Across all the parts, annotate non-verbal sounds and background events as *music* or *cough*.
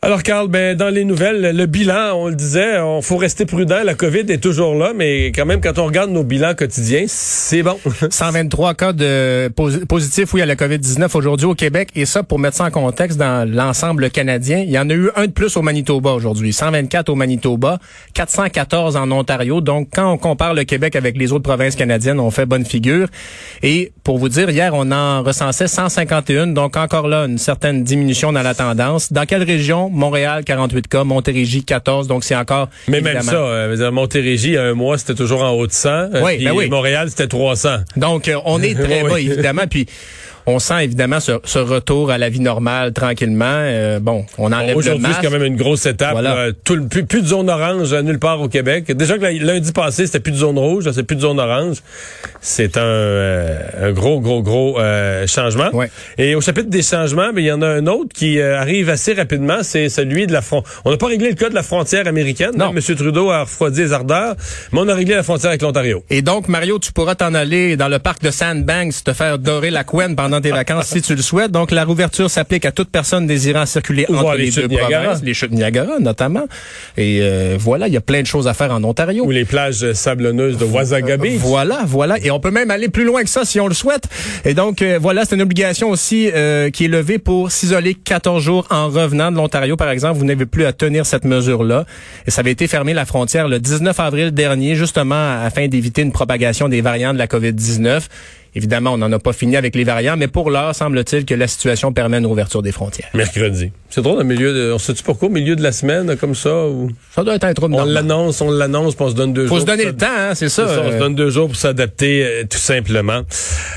Alors, Carl, ben, dans les nouvelles, le bilan, on le disait, on faut rester prudent. La COVID est toujours là, mais quand même, quand on regarde nos bilans quotidiens, c'est bon. *laughs* 123 cas de positifs, oui, à la COVID-19 aujourd'hui au Québec. Et ça, pour mettre ça en contexte dans l'ensemble canadien, il y en a eu un de plus au Manitoba aujourd'hui. 124 au Manitoba, 414 en Ontario. Donc, quand on compare le Québec avec les autres provinces canadiennes, on fait bonne figure. Et pour vous dire, hier, on en recensait 151. Donc, encore là, une certaine diminution dans la tendance. Dans quelle région? Montréal, 48 cas. Montérégie, 14. Donc, c'est encore. Mais même ça, euh, Montérégie, un mois, c'était toujours en haut de 100. Euh, oui, ben oui. Montréal, c'était 300. Donc, euh, on est *laughs* très bas, évidemment. Puis, on sent évidemment ce, ce, retour à la vie normale tranquillement. Euh, bon, on enlève Aujourd'hui, c'est quand même une grosse étape. tout, plus, plus, de zone orange nulle part au Québec. Déjà que lundi passé, c'était plus de zone rouge, c'est plus de zone orange. C'est un, euh, un, gros, gros, gros euh, changement. Et au chapitre des changements, ben, il y en a un autre qui arrive assez rapidement, c'est celui de la frontière. On n'a pas réglé le cas de la frontière américaine. Non. M. Trudeau a refroidi les ardeurs, mais on a réglé la frontière avec l'Ontario. Et donc, Mario, tu pourras t'en aller dans le parc de Sandbanks, te faire dorer la couenne pendant tes vacances si tu le souhaites. Donc, la rouverture s'applique à toute personne désirant circuler entre les, deux provinces, les chutes Niagara notamment. Et euh, voilà, il y a plein de choses à faire en Ontario. Ou les plages sablonneuses de Wasagabe. Voilà, voilà. Et on peut même aller plus loin que ça si on le souhaite. Et donc, euh, voilà, c'est une obligation aussi euh, qui est levée pour s'isoler 14 jours en revenant de l'Ontario, par exemple. Vous n'avez plus à tenir cette mesure-là. Et ça avait été fermé la frontière le 19 avril dernier, justement afin d'éviter une propagation des variants de la COVID-19. Évidemment, on n'en a pas fini avec les variants, mais pour l'heure, semble-t-il que la situation permet une ouverture des frontières. Mercredi. C'est drôle, au milieu de, on sait-tu pourquoi, au milieu de la semaine, comme ça? Ou... Ça doit être un trop On l'annonce, on l'annonce, puis on se donne deux jours. Faut se donner le temps, hein, c'est ça. On se donne deux jours pour s'adapter, euh, tout simplement.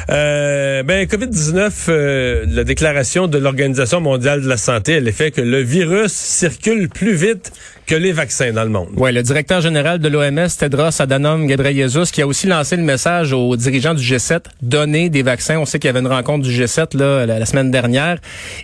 Euh, ben, COVID-19, euh, la déclaration de l'Organisation mondiale de la santé, elle est fait que le virus circule plus vite que les vaccins dans le monde. Oui, le directeur général de l'OMS, Tedros Adhanom Ghebreyesus, qui a aussi lancé le message aux dirigeants du G7, donner des vaccins. On sait qu'il y avait une rencontre du G7 là, la, semaine dernière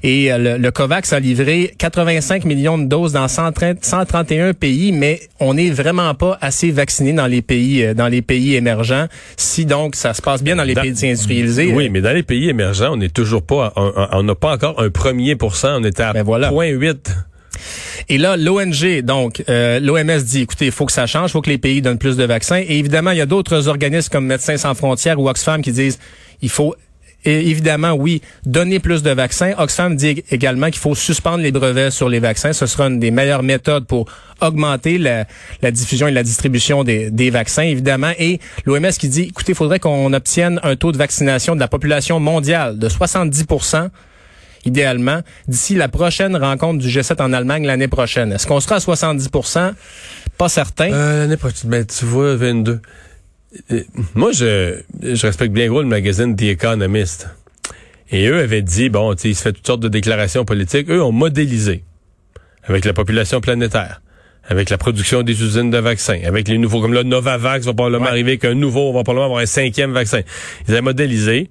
et euh, le, COVAX a livré 85 millions de doses dans 131 pays, mais on n'est vraiment pas assez vacciné dans les pays euh, dans les pays émergents. Si donc ça se passe bien dans les pays industrialisés. Oui, mais dans les pays émergents, on n'est toujours pas, on n'a pas encore un premier pourcent. On était à ben voilà. 0.8. Et là, l'ONG, donc, euh, l'OMS dit, écoutez, il faut que ça change, il faut que les pays donnent plus de vaccins. Et évidemment, il y a d'autres organismes comme Médecins sans frontières ou Oxfam qui disent, il faut évidemment, oui, donner plus de vaccins. Oxfam dit également qu'il faut suspendre les brevets sur les vaccins. Ce sera une des meilleures méthodes pour augmenter la, diffusion et la distribution des, des vaccins, évidemment. Et l'OMS qui dit, écoutez, il faudrait qu'on obtienne un taux de vaccination de la population mondiale de 70 idéalement, d'ici la prochaine rencontre du G7 en Allemagne l'année prochaine. Est-ce qu'on sera à 70% Pas certain. Euh, l'année prochaine, ben, tu vois, 22. Euh, moi, je, je respecte bien gros le magazine The Economist. Et eux avaient dit, bon, tu sais, il se fait toutes sortes de déclarations politiques. Eux ont modélisé avec la population planétaire avec la production des usines de vaccins, avec les nouveaux, comme le Novavax va probablement arriver qu'un nouveau, on va probablement avoir un cinquième vaccin. Ils avaient modélisé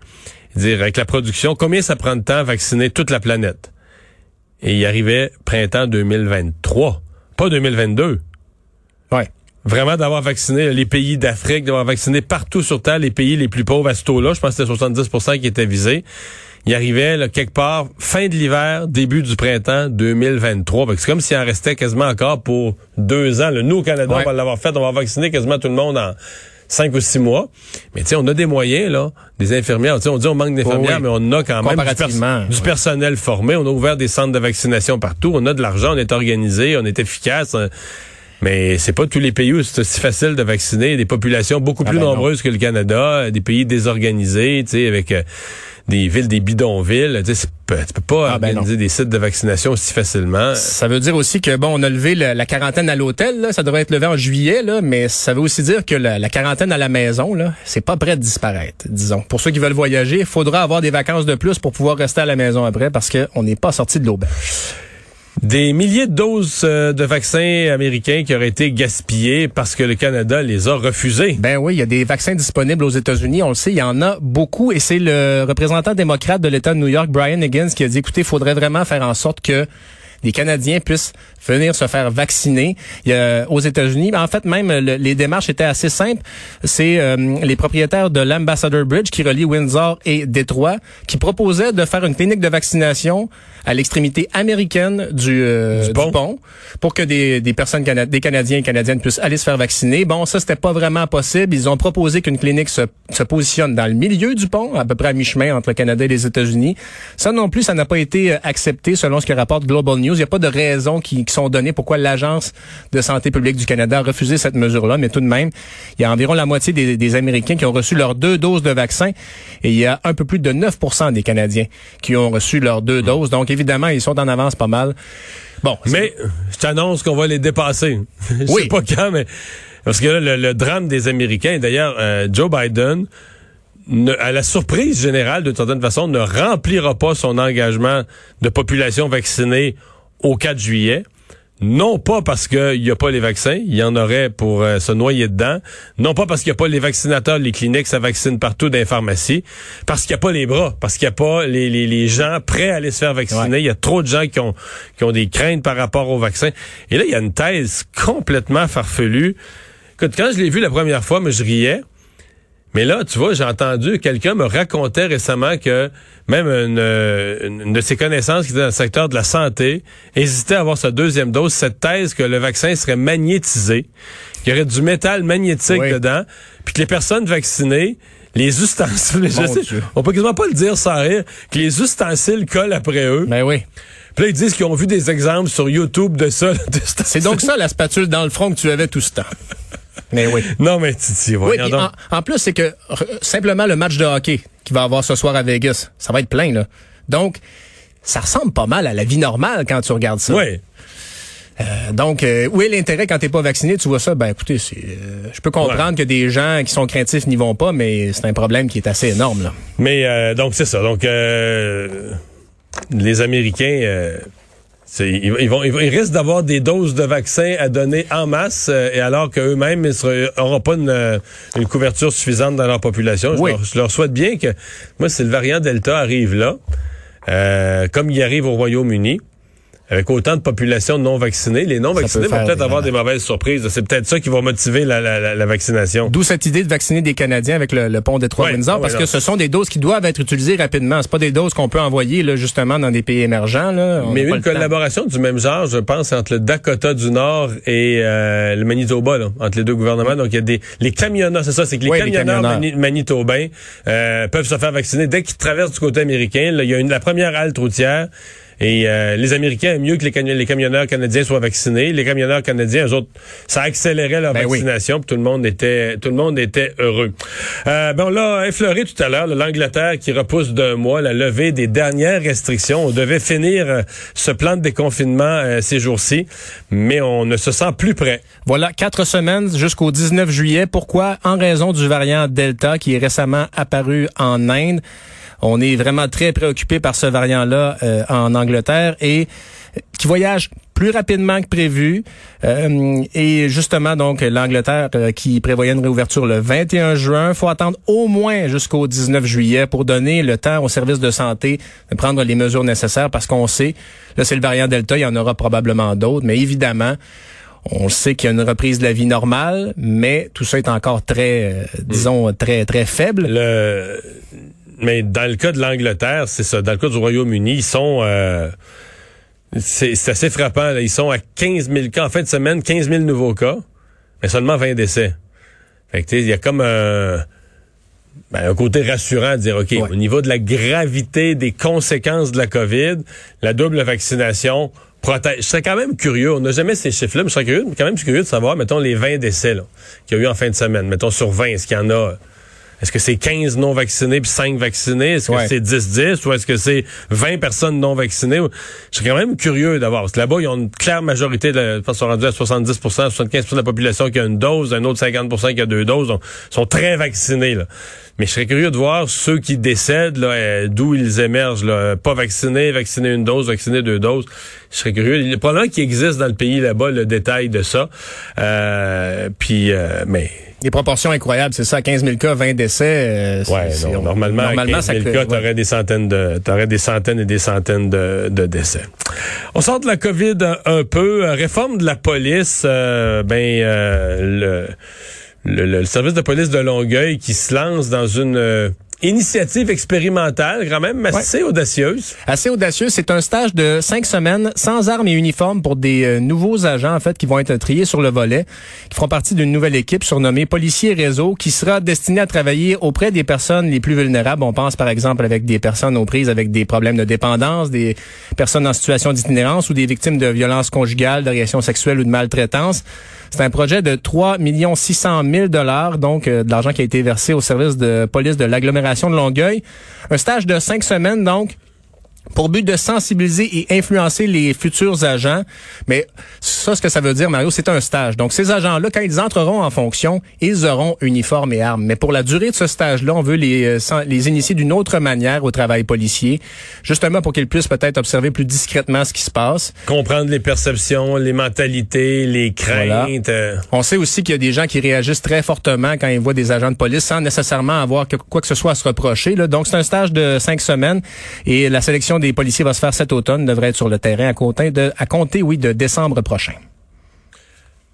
dire avec la production, combien ça prend de temps à vacciner toute la planète? Et il arrivait printemps 2023, pas 2022. Ouais. Vraiment d'avoir vacciné les pays d'Afrique, d'avoir vacciné partout sur Terre les pays les plus pauvres à ce taux-là. Je pense que c'était 70% qui étaient visés. Il arrivait là, quelque part fin de l'hiver, début du printemps 2023. C'est comme s'il en restait quasiment encore pour deux ans. Le Nous, au Canada, on va l'avoir fait. On va vacciner quasiment tout le monde en cinq ou six mois. Mais tu sais, on a des moyens, là, des infirmières. on dit on manque d'infirmières, mais on a quand même du, personnel formé. On a ouvert des centres de vaccination partout. On a de l'argent, on est organisé, on est efficace. Hein. Mais c'est pas tous les pays où c'est aussi facile de vacciner. Des populations beaucoup ah plus ben nombreuses que le Canada, des pays désorganisés, tu sais, avec... Euh, des villes, des bidonvilles. Tu peux pas ah, ben organiser des sites de vaccination aussi facilement. Ça veut dire aussi que bon, on a levé la, quarantaine à l'hôtel, ça devrait être levé en juillet, là, mais ça veut aussi dire que la, quarantaine à la maison, là, c'est pas prêt de disparaître, disons. Pour ceux qui veulent voyager, il faudra avoir des vacances de plus pour pouvoir rester à la maison après parce qu'on n'est pas sorti de l'auberge. Des milliers de doses euh, de vaccins américains qui auraient été gaspillées parce que le Canada les a refusés. Ben oui, il y a des vaccins disponibles aux États-Unis, on le sait, il y en a beaucoup et c'est le représentant démocrate de l'État de New York, Brian Higgins, qui a dit, écoutez, il faudrait vraiment faire en sorte que les Canadiens puissent venir se faire vacciner il y a, aux États-Unis. En fait, même les démarches étaient assez simples. C'est euh, les propriétaires de l'Ambassador Bridge qui relie Windsor et Détroit qui proposaient de faire une clinique de vaccination à l'extrémité américaine du, euh, du, pont. pour que des, des personnes, des Canadiens et Canadiennes puissent aller se faire vacciner. Bon, ça, c'était pas vraiment possible. Ils ont proposé qu'une clinique se, se positionne dans le milieu du pont, à peu près à mi-chemin entre le Canada et les États-Unis. Ça non plus, ça n'a pas été euh, accepté selon ce que rapporte Global News. Il n'y a pas de raison qui, qui sont données pourquoi l'Agence de santé publique du Canada a refusé cette mesure-là, mais tout de même, il y a environ la moitié des, des Américains qui ont reçu leurs deux doses de vaccin et il y a un peu plus de 9% des Canadiens qui ont reçu leurs deux doses. Donc, évidemment, ils sont en avance pas mal. Bon. Mais je t'annonce qu'on va les dépasser. *laughs* je oui. sais pas quand, mais parce que là, le, drame des Américains, d'ailleurs, euh, Joe Biden, ne, à la surprise générale, de certaine façon, ne remplira pas son engagement de population vaccinée au 4 juillet. Non pas parce qu'il n'y a pas les vaccins, il y en aurait pour euh, se noyer dedans. Non pas parce qu'il n'y a pas les vaccinateurs, les cliniques, ça vaccine partout dans les pharmacies. Parce qu'il n'y a pas les bras, parce qu'il n'y a pas les, les, les, gens prêts à aller se faire vacciner. Il y a trop de gens qui ont, qui ont des craintes par rapport au vaccin. Et là, il y a une thèse complètement farfelue. Écoute, quand je l'ai vu la première fois, mais je riais. Mais là, tu vois, j'ai entendu, quelqu'un me racontait récemment que même une, de ses connaissances qui était dans le secteur de la santé hésitait à avoir sa deuxième dose, cette thèse que le vaccin serait magnétisé, qu'il y aurait du métal magnétique dedans, puis que les personnes vaccinées les ustensiles, *laughs* sais, on peut quasiment pas le dire sans rire, que les ustensiles collent après eux. Ben oui. Puis là, ils disent qu'ils ont vu des exemples sur YouTube de ça. *laughs* C'est donc ça la spatule dans le front que tu avais tout ce temps. *laughs* Mais oui. Non, mais Titi, oui, en, en, plus, c'est que simplement le match de hockey qu'il va avoir ce soir à Vegas, ça va être plein, là. Donc, ça ressemble pas mal à la vie normale quand tu regardes ça. Oui. Euh, donc, euh, où est l'intérêt quand t'es pas vacciné? Tu vois ça, ben écoutez, euh, je peux comprendre que des gens qui sont craintifs n'y vont pas, mais c'est un problème qui est assez énorme. Là. Mais euh, donc c'est ça. Donc les Américains ils, vont, ils, risquent d'avoir des doses de vaccins à donner en masse, euh, et alors qu'eux-mêmes n'auront pas une, une, couverture suffisante dans leur population. Je, leur, souhaite bien que, moi, si le variant Delta arrive là, euh, comme il arrive au Royaume-Uni, avec autant de population non vaccinée, les non vaccinés vont peut-être avoir des mauvaises surprises. C'est peut-être ça qui va motiver la, la, la vaccination. D'où cette idée de vacciner des Canadiens avec le, pont des Trois Windsor, parce que ce sont des doses qui doivent être utilisées rapidement. C'est pas des doses qu'on peut envoyer là, justement dans des pays émergents. Là. Mais une collaboration du même genre, je pense, entre le Dakota du Nord et euh, le Manitoba, là, entre les deux gouvernements. Donc il y a des les camionneurs, c'est ça, c'est que les camionneurs, manitobains euh, peuvent se faire vacciner dès qu'ils traversent du côté américain. Là, il y a une la première halte routière. Et euh, les Américains aiment mieux que les, les, camionneurs canadiens soient vaccinés. Les camionneurs canadiens, eux autres, ça accélérait leur ben vaccination, puis tout le monde était tout le monde était heureux. Euh, ben on l'a effleuré tout à l'heure, l'Angleterre qui repousse d'un mois la levée des dernières restrictions. On devait finir euh, ce plan de déconfinement euh, ces jours-ci, mais on ne se sent plus prêt. Voilà, quatre semaines jusqu'au 19 juillet. Pourquoi? En raison du variant Delta qui est récemment apparu en Inde. On est vraiment très préoccupé par ce variant-là euh, en Angleterre et qui voyage plus rapidement que prévu. Euh, et justement, donc, l'Angleterre euh, qui prévoyait une réouverture le 21 juin, faut attendre au moins jusqu'au 19 juillet pour donner le temps aux services de santé de prendre les mesures nécessaires parce qu'on sait, là, c'est le variant Delta, il y en aura probablement d'autres, mais évidemment, on sait qu'il y a une reprise de la vie normale, mais tout ça est encore très, disons, très, très faible. Le mais dans le cas de l'Angleterre, c'est ça. Dans le cas du Royaume-Uni, ils sont... Euh, c'est assez frappant. Ils sont à 15 000 cas. En fin de semaine, 15 000 nouveaux cas, mais seulement 20 décès. Fait que, il y a comme un, ben, un côté rassurant de dire, OK, au niveau de la gravité des conséquences de la COVID, la double vaccination protège. Je serais quand même curieux. On n'a jamais ces chiffres-là, mais je serais curieux, quand même curieux de savoir, mettons, les 20 décès qu'il y a eu en fin de semaine. Mettons, sur 20, est-ce qu'il y en a? Est-ce que c'est 15 non vaccinés puis 5 vaccinés? Est-ce que c'est 10-10 ou est-ce que c'est 20 personnes non vaccinées? Je serais quand même curieux d'avoir. Parce que là-bas, ils ont une claire majorité, de, la- je pense qu'ils sont rendus à 70 75% de la population qui a une dose, un autre 50% qui a deux doses. Donc, sont très vaccinés. Là. Mais je serais curieux de voir ceux qui décèdent, là, euh, d'où ils émergent. Là, pas vaccinés, vaccinés une dose, vaccinés deux doses. Je serais curieux. Il y a probablement qu'il existe dans le pays là-bas le détail de ça. Euh, puis, euh, mais Des proportions incroyables, c'est ça, 15 000 cas, 20 décès. euh, c'est- Ouais, non, on- normalement, normalement, ça ça crée- cas, ouais. t'aurais des centaines de, t'aurais des centaines et des centaines de, de décès. On sort de la COVID un, un peu. Euh, Réforme de la police, euh, ben euh, le, le, le service de police de Longueuil qui se lance dans une euh, initiative expérimentale, quand même assez audacieuse. Assez audacieux. C'est un stage de cinq semaines sans armes et uniformes pour des euh, nouveaux agents, en fait, qui vont être triés sur le volet, qui feront partie d'une nouvelle équipe surnommée Policiers Réseau, qui sera destinée à travailler auprès des personnes les plus vulnérables. On pense, par exemple, avec des personnes aux prises avec des problèmes de dépendance, des personnes en situation d'itinérance ou des victimes de violences conjugales, d'agressions sexuelles ou de maltraitance. C'est un projet de 3 600 000 dollars, donc euh, de l'argent qui a été versé au service de police de l'agglomération de Longueuil. Un stage de cinq semaines, donc, pour but de sensibiliser et influencer les futurs agents. Mais ça, ce que ça veut dire, Mario, c'est un stage. Donc, ces agents-là, quand ils entreront en fonction, ils auront uniforme et armes. Mais pour la durée de ce stage-là, on veut les, euh, les initier d'une autre manière au travail policier, justement pour qu'ils puissent peut-être observer plus discrètement ce qui se passe. Comprendre les perceptions, les mentalités, les craintes. euh, On sait aussi qu'il y a des gens qui réagissent très fortement quand ils voient des agents de police sans nécessairement avoir que- quoi que ce soit à se reprocher. Là. Donc, c'est un stage de cinq semaines et la sélection des policiers va se faire cet automne, devrait être sur le terrain à compter, de, à compter oui, de décembre prochain.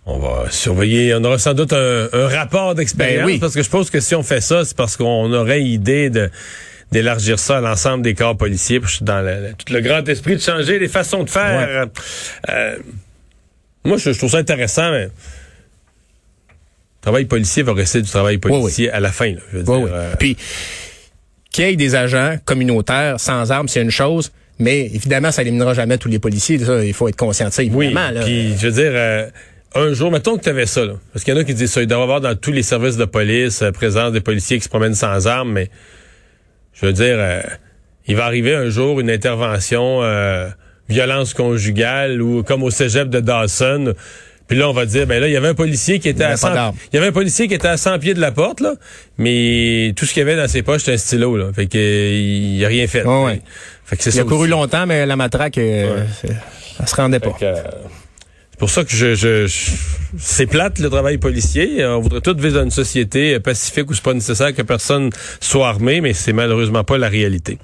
On va surveiller. On aura sans doute un, un rapport d'expérience. Ben oui. Parce que je pense que si on fait ça, c'est parce qu'on aurait idée de d'élargir ça à l'ensemble des corps policiers. Puis je suis dans le, le- tout le grand esprit de changer les façons de faire. Euh, moi, je, je trouve ça intéressant, mais le travail policier va rester du travail policier à la fin. Là, je veux dire, euh, Puis, qu'il y ait des agents communautaires sans armes, c'est une chose, mais évidemment, ça éliminera jamais tous les policiers. Ça, il faut être conscient de ça, Oui, évidemment. là. puis je veux dire, euh, un jour, mettons que tu avais ça, là, parce qu'il y en a qui disent ça, il doit y avoir dans tous les services de police euh, présence des policiers qui se promènent sans armes, mais je veux dire, euh, il va arriver un jour une intervention euh, violence conjugale ou comme au cégep de Dawson. Puis là, on va dire, ben là, il y avait un policier qui était avait à pas 100, d'arme. il y avait un policier qui était à 100 pieds de la porte, là, mais tout ce qu'il y avait dans ses poches, c'était un stylo, là. Fait que, il a rien fait. Ouais, ouais. Fait que c'est Il a ça couru aussi. longtemps, mais la matraque, euh, ça se rendait pas. Fait que, euh, pour ça que je, je, je- c'est plate le travail policier. On voudrait tous vivre dans une société pacifique où c'est pas nécessaire que personne soit armé, mais c'est malheureusement pas la réalité.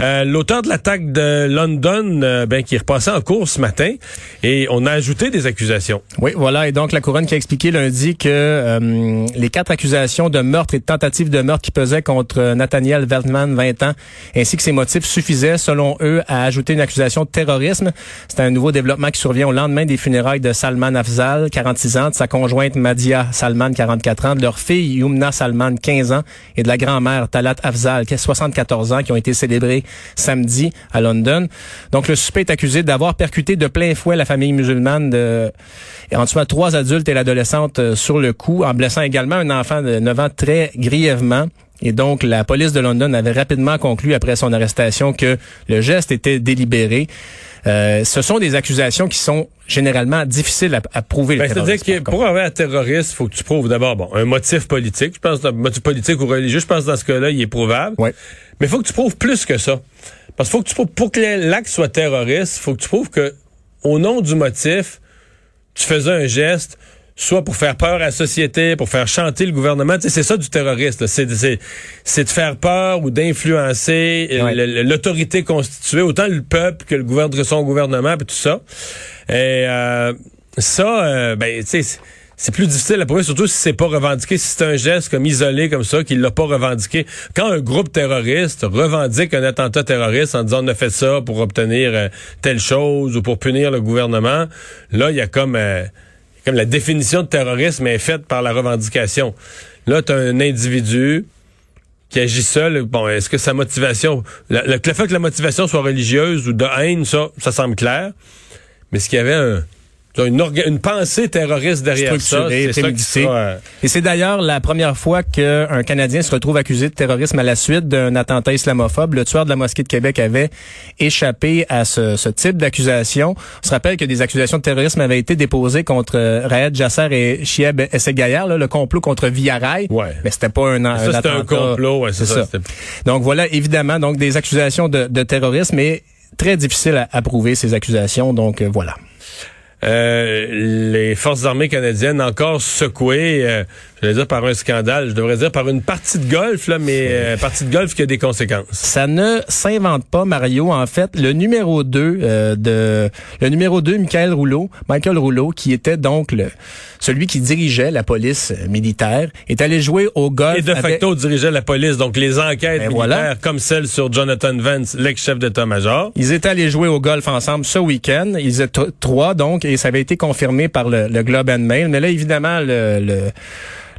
Euh, L'auteur de l'attaque de London, euh, ben qui est repassé en cours ce matin, et on a ajouté des accusations. Oui, voilà. Et donc, la couronne qui a expliqué lundi que euh, les quatre accusations de meurtre et de tentative de meurtre qui pesaient contre euh, Nathaniel Veltman, 20 ans, ainsi que ses motifs suffisaient, selon eux, à ajouter une accusation de terrorisme. C'est un nouveau développement qui survient au lendemain des funérailles de Salman Afzal, 46 ans, de sa conjointe Madia Salman, 44 ans, de leur fille Yumna Salman, 15 ans, et de la grand-mère Talat Afzal, qui a 74 ans, qui ont été célébrés samedi à London. Donc, le suspect est accusé d'avoir percuté de plein fouet la famille musulmane de, en tuant trois adultes et l'adolescente euh, sur le coup, en blessant également un enfant de 9 ans très grièvement. Et donc, la police de London avait rapidement conclu après son arrestation que le geste était délibéré. Euh, ce sont des accusations qui sont généralement difficiles à, à prouver. Ben, C'est-à-dire que pour avoir un terroriste, faut que tu prouves d'abord bon un motif politique. Je pense un motif politique ou religieux. Je pense que dans ce cas-là, il est prouvable. Ouais. Mais il faut que tu prouves plus que ça. Parce qu'il faut que tu prouves, pour que l'acte soit terroriste, il faut que tu prouves que, au nom du motif, tu faisais un geste, soit pour faire peur à la société, pour faire chanter le gouvernement. Tu sais, c'est ça du terroriste. C'est, c'est, c'est de faire peur ou d'influencer euh, Ouais. l'autorité constituée, autant le peuple que le gouvernement, que son gouvernement, puis tout ça. Et euh, ça, euh, ben, tu sais, c'est- c'est plus difficile à prouver, surtout si c'est pas revendiqué, si c'est un geste comme isolé comme ça, qu'il l'a pas revendiqué. Quand un groupe terroriste revendique un attentat terroriste en disant on a fait ça pour obtenir euh, telle chose ou pour punir le gouvernement, là, il y a comme, euh, comme la définition de terrorisme est faite par la revendication. Là, tu un individu qui agit seul. Bon, est-ce que sa motivation, le, le- fait que la motivation soit religieuse ou de haine, ça, ça semble clair. Mais est-ce qu'il y avait un, une, une pensée terroriste derrière ça. Ça sera, euh, Et c'est d'ailleurs la première fois qu'un Canadien se retrouve accusé de terrorisme à la suite d'un attentat islamophobe. Le tueur de la mosquée de Québec avait échappé à ce, ce type d'accusation. On se rappelle que des accusations de terrorisme avaient été déposées contre euh, Raed Jasser et Chieb Essegayar, là, le complot contre Villarail. Ouais. Mais c'était pas un, un Ça, c'était un attentat. complot, ouais, c'est ça. Donc voilà, évidemment, donc des accusations de, de terrorisme, mais très difficile à, à prouver ces accusations. Donc euh, voilà. Euh, les forces armées canadiennes encore secouées, je vais dire par un scandale, je devrais dire par une partie de golf, là, mais euh, partie de golf qui a des conséquences. Ça ne s'invente pas, Mario. En fait, le numéro 2 euh, de le numéro 2, Michael Rouleau, Michael Rouleau, qui était donc le celui qui dirigeait la police militaire, est allé jouer au golf. Et de avec- facto dirigeait la police, donc les enquêtes Ben militaires, voilà. comme celle sur Jonathan Vance, l'ex-chef d'état-major. Ils étaient allés jouer au golf ensemble ce week-end. Ils étaient trois, donc, et ça avait été confirmé par le, le Globe and Mail. Mais là, évidemment, le, le,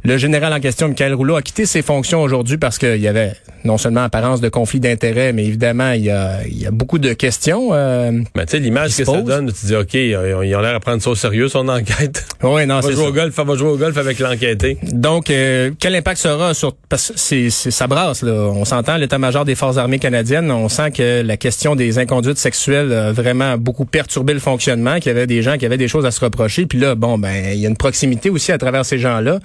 le général en question, Michael Rouleau, a quitté ses fonctions aujourd'hui parce qu'il y avait non seulement apparence de conflit d'intérêts, mais évidemment, il y a, il y a beaucoup de questions. Euh, Mais tu sais, l'image que ça donne, tu dis, OK, ils ont ils ont l'air à prendre ça au sérieux, son enquête. *laughs* oui, non, c'est jouer ça. au golf, on va jouer au golf avec l'enquêté. Donc, euh, quel impact sera sur parce que c'est, c'est ça brasse là. On s'entend l'état-major des forces armées canadiennes. On sent que la question des inconduites sexuelles a vraiment beaucoup perturbé le fonctionnement. Qu'il y avait des gens qui avaient des choses à se reprocher. Puis là, bon, ben, il y a une proximité aussi à travers ces gens-là.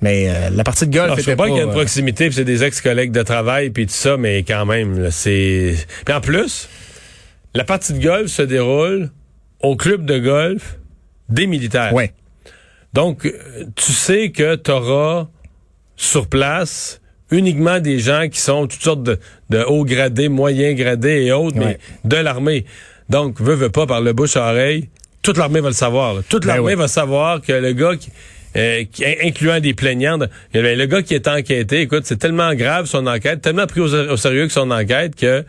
Mais euh, la partie de golf Alors, je était sais pas pas. qu'il y a une euh, proximité, puis c'est des ex-collègues de travail, puis tout ça, mais quand même, c'est... Puis en plus, la partie de golf se déroule au club de golf des militaires. ouais. Donc, euh, tu sais que tu auras sur place uniquement des gens qui sont toutes sortes de, de hauts gradés, moyens gradés et autres, mais de l'armée. Donc, veut, veut pas, par le bouche à oreille, toute l'armée va le savoir. là. Toute Ben l'armée va savoir que le gars qui... euh, incluant des plaignantes, eh le gars qui est enquêté, écoute, c'est tellement grave son enquête, tellement pris au, au sérieux que son enquête que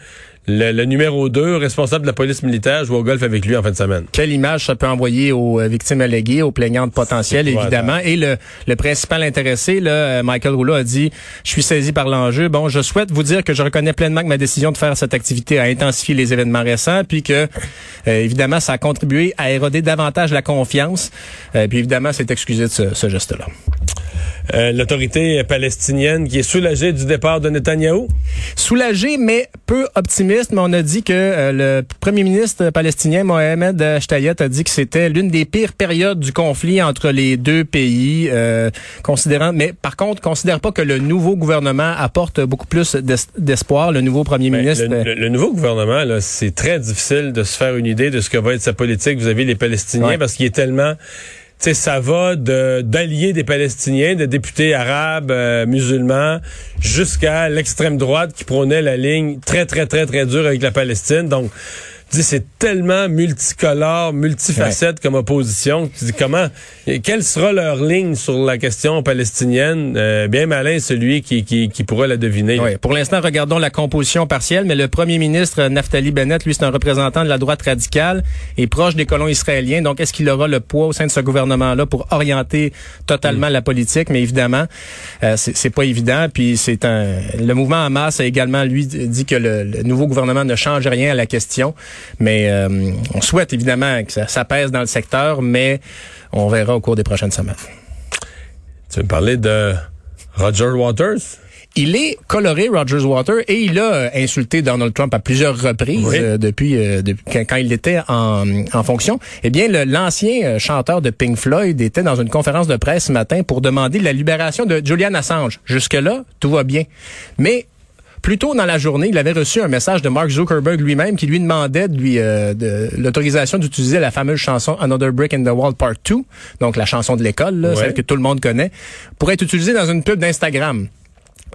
le, le numéro 2, responsable de la police militaire, joue au golf avec lui en fin de semaine. Quelle image ça peut envoyer aux euh, victimes alléguées, aux plaignantes potentielles, évidemment. Et le, le principal intéressé, là, euh, Michael Rouleau, a dit Je suis saisi par l'enjeu. Bon, je souhaite vous dire que je reconnais pleinement que ma décision de faire cette activité a intensifié les événements récents, puis que, euh, évidemment, ça a contribué à éroder davantage la confiance. Euh, puis, évidemment, c'est excusé de ce, ce geste-là. Euh, L'autorité palestinienne qui est soulagée du départ de Netanyahou? Soulagé, mais peu optimiste. Mais on a dit que euh, le premier ministre palestinien, Mohamed Shtayet, a dit que c'était l'une des pires périodes du conflit entre les deux pays, euh, considérant, mais par contre, considère pas que le nouveau gouvernement apporte beaucoup plus d'es- d'espoir. Le nouveau premier Ben, ministre. le, le- le nouveau gouvernement, c'est très difficile de se faire une idée de ce que va être sa politique vis-à-vis les Palestiniens Ouais. parce qu'il est tellement... Sais, ça va de d'alliés des Palestiniens, de députés arabes, euh, musulmans, jusqu'à l'extrême droite qui prônait la ligne très, très, très, très dure avec la Palestine. Donc, dis, c'est tellement multicolore, multifacette comme opposition. Tu dis, comment, quelle sera leur ligne sur la question palestinienne? Euh, bien malin celui qui, qui, qui pourra la deviner. Ouais. Pour l'instant, regardons la composition partielle, mais le premier ministre Naftali Bennett, lui, c'est un représentant de la droite radicale et proche des colons israéliens. Donc, est-ce qu'il aura le poids au sein de ce gouvernement-là pour orienter totalement la politique? Mais évidemment, euh, c'est c'est pas évident. Puis c'est un. Le mouvement Hamas a également lui dit que le, le nouveau gouvernement ne change rien à la question. Mais euh, on souhaite évidemment que ça, ça pèse dans le secteur, mais on verra au cours des prochaines semaines. Tu veux me parler de Roger Waters? Il est coloré, Rogers Water, et il a euh, insulté Donald Trump à plusieurs reprises Oui. euh, depuis, euh, depuis quand, quand il était en, en fonction. Eh bien, l'ancien euh, chanteur de Pink Floyd était dans une conférence de presse ce matin pour demander la libération de Julian Assange. Jusque-là, tout va bien. Mais plus tôt dans la journée, il avait reçu un message de Mark Zuckerberg lui-même qui lui demandait de lui euh, de l'autorisation d'utiliser la fameuse chanson Another Brick in the Wall Part 2, donc la chanson de l'école, là, Ouais. celle que tout le monde connaît, pour être utilisée dans une pub d'Instagram.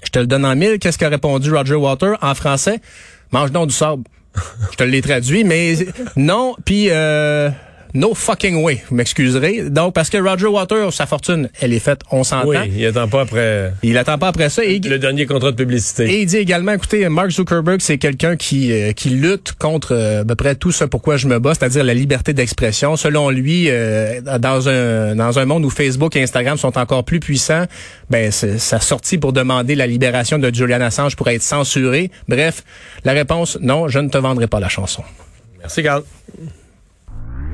Je te le donne en mille. Qu'est-ce qu'a répondu Roger Water en français? Mange donc du sable. Je te l'ai traduit, mais non. Puis euh, no fucking way. Vous m'excuserez. Donc parce que Roger Water, sa fortune, elle est faite. On s'entend. Oui, il attend pas après Il attend pas après ça. Et, le dernier contrat de publicité. et il dit également, écoutez, Mark Zuckerberg, c'est quelqu'un qui euh, qui lutte contre euh, à peu près tout ce pourquoi je me bats, c'est-à-dire la liberté d'expression. Selon lui, euh, dans un dans un monde où Facebook et Instagram sont encore plus puissants, ben sa sortie pour demander la libération de Julian Assange pour être censuré. Bref, la réponse non, je ne te vendrai pas la chanson. Merci, Carl.